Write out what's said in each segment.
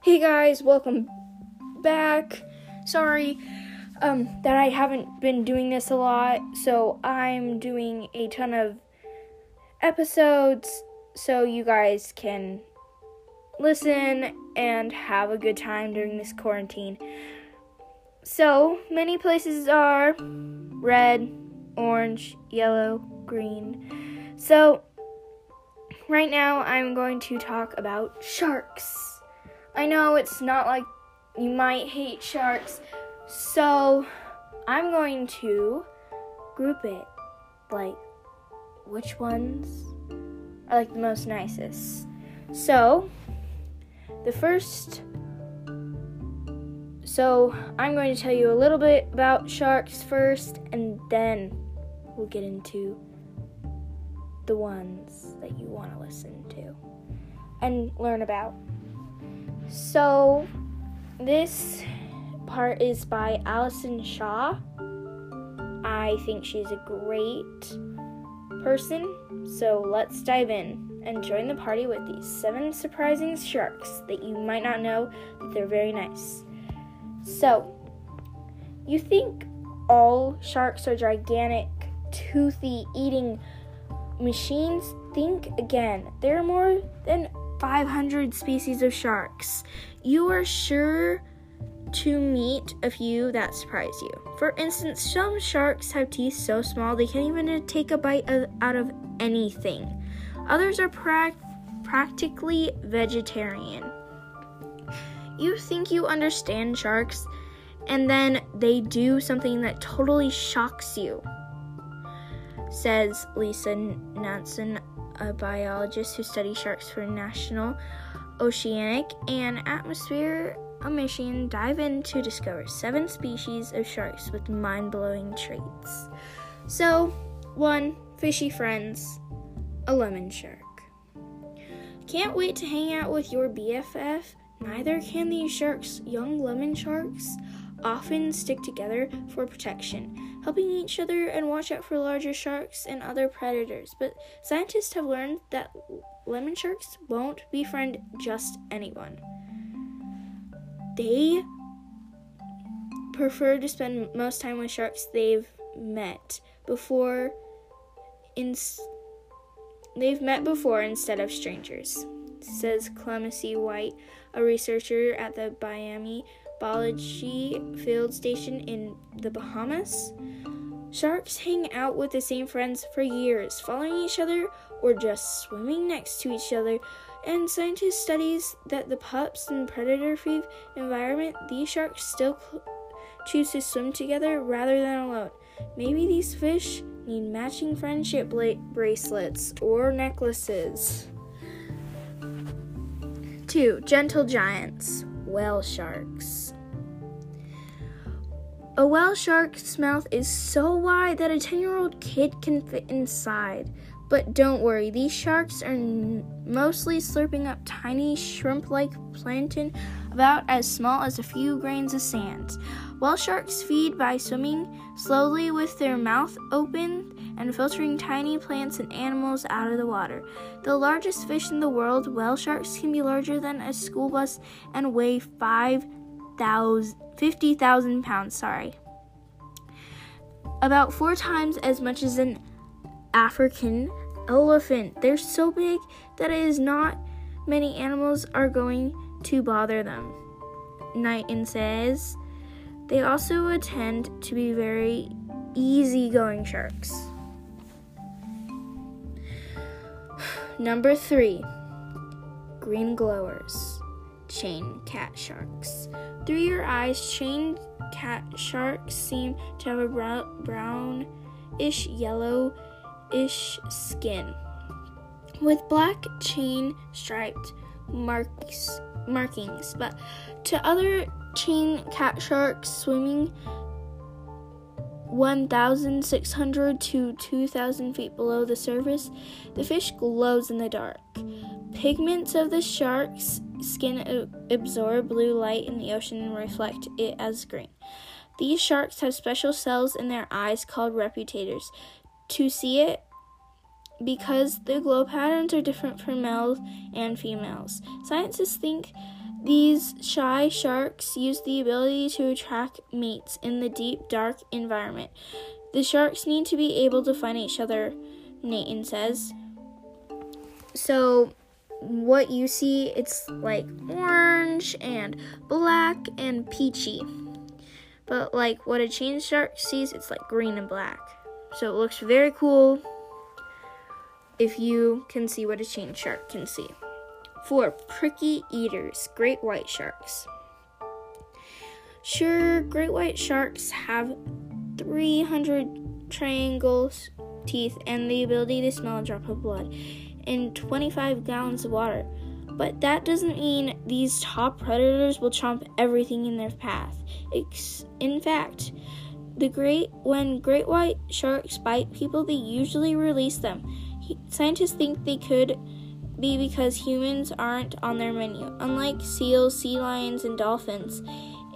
Hey guys, welcome back. Sorry um, that I haven't been doing this a lot, so I'm doing a ton of episodes so you guys can listen and have a good time during this quarantine. So, many places are red, orange, yellow, green. So, right now I'm going to talk about sharks. I know it's not like you might hate sharks, so I'm going to group it like which ones are like the most nicest. So, the first so I'm going to tell you a little bit about sharks first and then we'll get into the ones that you want to listen to and learn about. So, this part is by Allison Shaw. I think she's a great person, so let's dive in and join the party with these seven surprising sharks that you might not know they're very nice. So, you think all sharks are gigantic, toothy, eating machines? Think again. There are more than 500 species of sharks. You are sure to meet a few that surprise you. For instance, some sharks have teeth so small they can't even take a bite of, out of anything. Others are pra- practically vegetarian. You think you understand sharks, and then they do something that totally shocks you, says Lisa Nansen, a biologist who studies sharks for National Oceanic and Atmospheric Administration dive in to discover seven species of sharks with mind blowing traits. So, one, fishy friends, a lemon shark. Can't wait to hang out with your BFF? Neither can these sharks. Young lemon sharks often stick together for protection, helping each other and watch out for larger sharks and other predators. But scientists have learned that lemon sharks won't befriend just anyone. They prefer to spend most time with sharks they've met before in they've met before instead of strangers says Clemency White, a researcher at the Bimini Biology Field Station in the Bahamas. Sharks hang out with the same friends for years, following each other or just swimming next to each other. And scientists studies that the pups in predator-free environment, these sharks still cl- choose to swim together rather than alone. Maybe these fish need matching friendship bla- bracelets or necklaces. 2. Gentle giants, whale sharks. A whale shark's mouth is so wide that a 10 year old kid can fit inside. But don't worry, these sharks are n- mostly slurping up tiny shrimp like plankton about as small as a few grains of sand. Whale sharks feed by swimming slowly with their mouth open and filtering tiny plants and animals out of the water. The largest fish in the world, whale sharks, can be larger than a school bus and weigh 50,000 pounds. Sorry. About four times as much as an African elephant. They're so big that it is not many animals are going to bother them. Knighton says they also tend to be very easygoing sharks. Number three, green glowers, chain cat sharks. Through your eyes, chain cat sharks seem to have a brown, brownish yellowish skin with black chain striped marks, markings. But to other chain cat sharks swimming 1,600 to 2,000 feet below the surface, the fish glows in the dark. Pigments of the shark's skin absorb blue light in the ocean and reflect it as green. These sharks have special cells in their eyes called reputators to see it because the glow patterns are different for males and females. Scientists think These shy sharks use the ability to attract mates in the deep, dark environment. The sharks need to be able to find each other, Nathan says. So, what you see, it's like orange and black and peachy. But, like what a chain shark sees, it's like green and black. So, it looks very cool if you can see what a chain shark can see. For pricky eaters, great white sharks. Sure, great white sharks have 300 triangles teeth and the ability to smell a drop of blood in 25 gallons of water. But that doesn't mean these top predators will chomp everything in their path. It's, in fact, the great when great white sharks bite people, they usually release them. Scientists think they could be because humans aren't on their menu. Unlike seals, sea lions, and dolphins,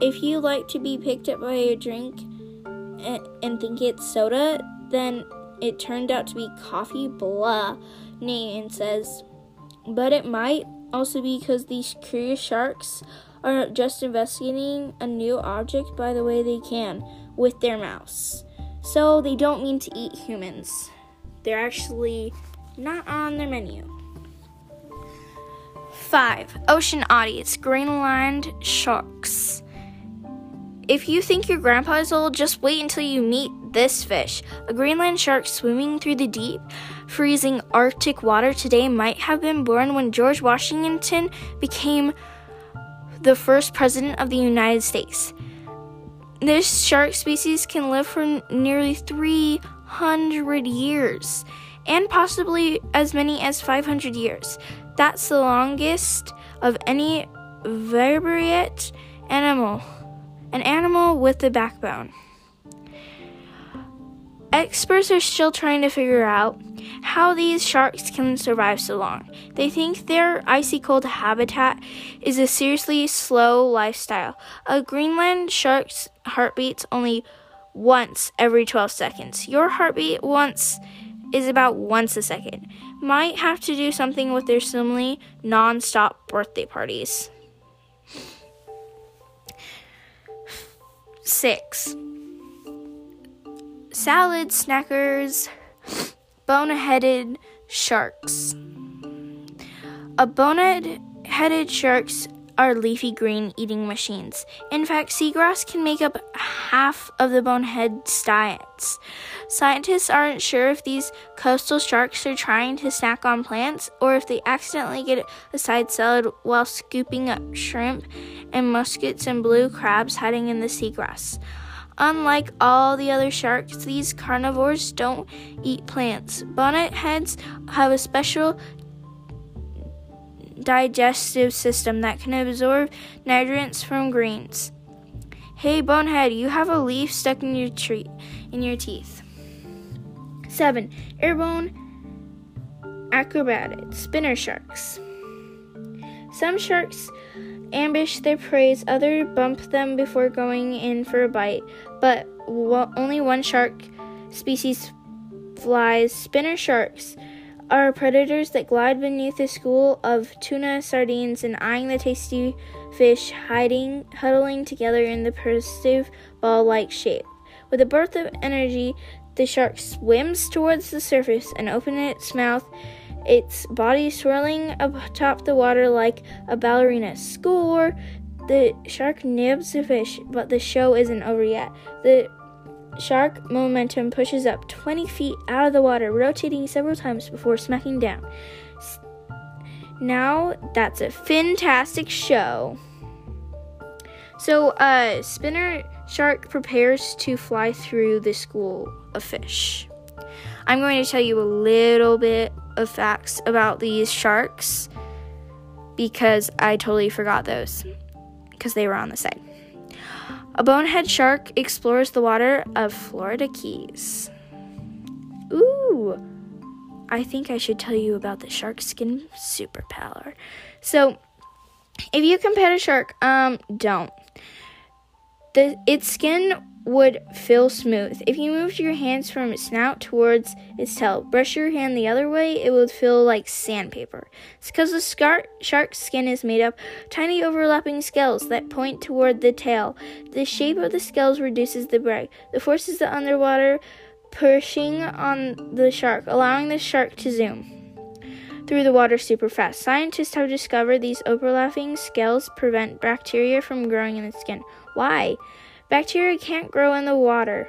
if you like to be picked up by a drink and, and think it's soda, then it turned out to be coffee. Blah, Nathan says. But it might also be because these curious sharks are just investigating a new object by the way they can with their mouths. So they don't mean to eat humans. They're actually not on their menu. 5. Ocean Audience Greenland Sharks. If you think your grandpa is old, just wait until you meet this fish. A Greenland shark swimming through the deep, freezing Arctic water today might have been born when George Washington became the first president of the United States. This shark species can live for nearly 300 years and possibly as many as 500 years. That's the longest of any vertebrate animal, an animal with a backbone. Experts are still trying to figure out how these sharks can survive so long. They think their icy cold habitat is a seriously slow lifestyle. A Greenland shark's heart beats only once every 12 seconds. Your heartbeat once is about once a second. Might have to do something with their seemingly non-stop birthday parties. 6 salad snackers, bone-headed sharks. A bone-headed sharks are leafy green eating machines. In fact, seagrass can make up half of the bonnethead's diets. Scientists aren't sure if these coastal sharks are trying to snack on plants or if they accidentally get a side salad while scooping up shrimp and muskets and blue crabs hiding in the seagrass. Unlike all the other sharks, these carnivores don't eat plants. Bonnetheads have a special digestive system that can absorb nutrients from greens. Hey bonnethead, you have a leaf stuck in your tree in your teeth. 7. Airborne acrobatic spinner sharks. Some sharks ambush their prey, others bump them before going in for a bite, but only one shark species flies. Spinner sharks are predators that glide beneath a school of tuna sardines and eyeing the tasty fish hiding huddling together in the pervasive ball-like shape. With a burst of energy, the shark swims towards the surface and opens its mouth its body swirling atop the water like a ballerina. Score! The shark nibs the fish, but the show isn't over yet. The shark momentum pushes up 20 feet out of the water, rotating several times before smacking down. Now that's a fantastic show. So, uh, Spinner Shark prepares to fly through the school of fish. I'm going to tell you a little bit of facts about these sharks because I totally forgot those because they were on the side. A bonnethead shark explores the water of Florida Keys. Ooh, I think I should tell you about the shark skin superpower. So, if you can pet a shark, um, don't. The, its skin would feel smooth. If you moved your hands from its snout towards its tail, brush your hand the other way, it would feel like sandpaper. It's because the scar- shark's skin is made up tiny overlapping scales that point toward the tail. The shape of the scales reduces the drag. The forces the underwater pushing on the shark, allowing the shark to zoom through the water super fast. Scientists have discovered these overlapping scales prevent bacteria from growing in the skin. Why? Bacteria can't grow in the water,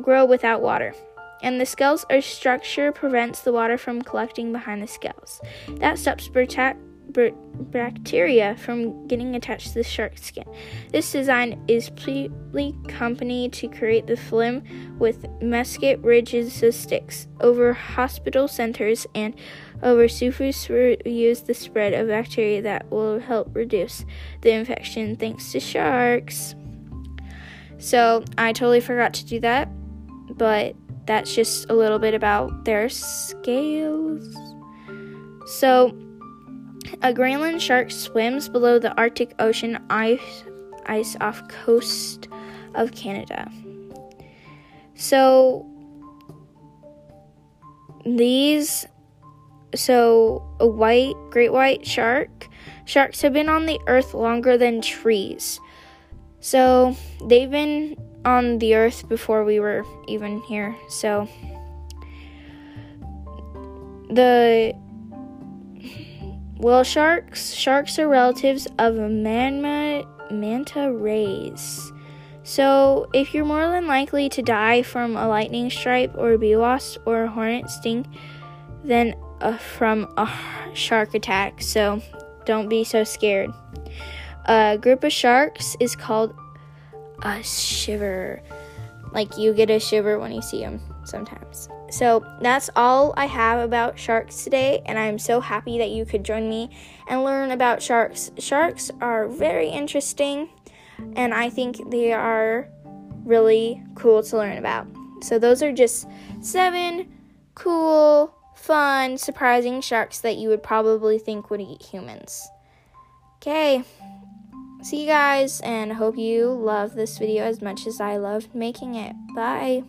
grow without water. And the scales or structure prevents the water from collecting behind the scales. That stops bacteria from getting attached to the shark skin. This design is completely company to create the film with mesquite ridges of sticks over hospital centers and over surface use the spread of bacteria that will help reduce the infection thanks to sharks. So I totally forgot to do that, but that's just a little bit about their scales. So, a Greenland shark swims below the Arctic Ocean ice, ice off coast of Canada. So, these, so a white, great white shark, sharks have been on the earth longer than trees. So they've been on the earth before we were even here. So the whale sharks, sharks are relatives of manta, manta rays. So, if you're more than likely to die from a lightning strike or a bee wasp or a hornet sting than uh, from a shark attack, so don't be so scared. A group of sharks is called a shiver. Like you get a shiver when you see them sometimes. So that's all I have about sharks today, and I'm so happy that you could join me and learn about sharks. Sharks are very interesting, and I think they are really cool to learn about. So, those are just seven cool, fun, surprising sharks that you would probably think would eat humans. Okay, see you guys, and hope you love this video as much as I loved making it. Bye.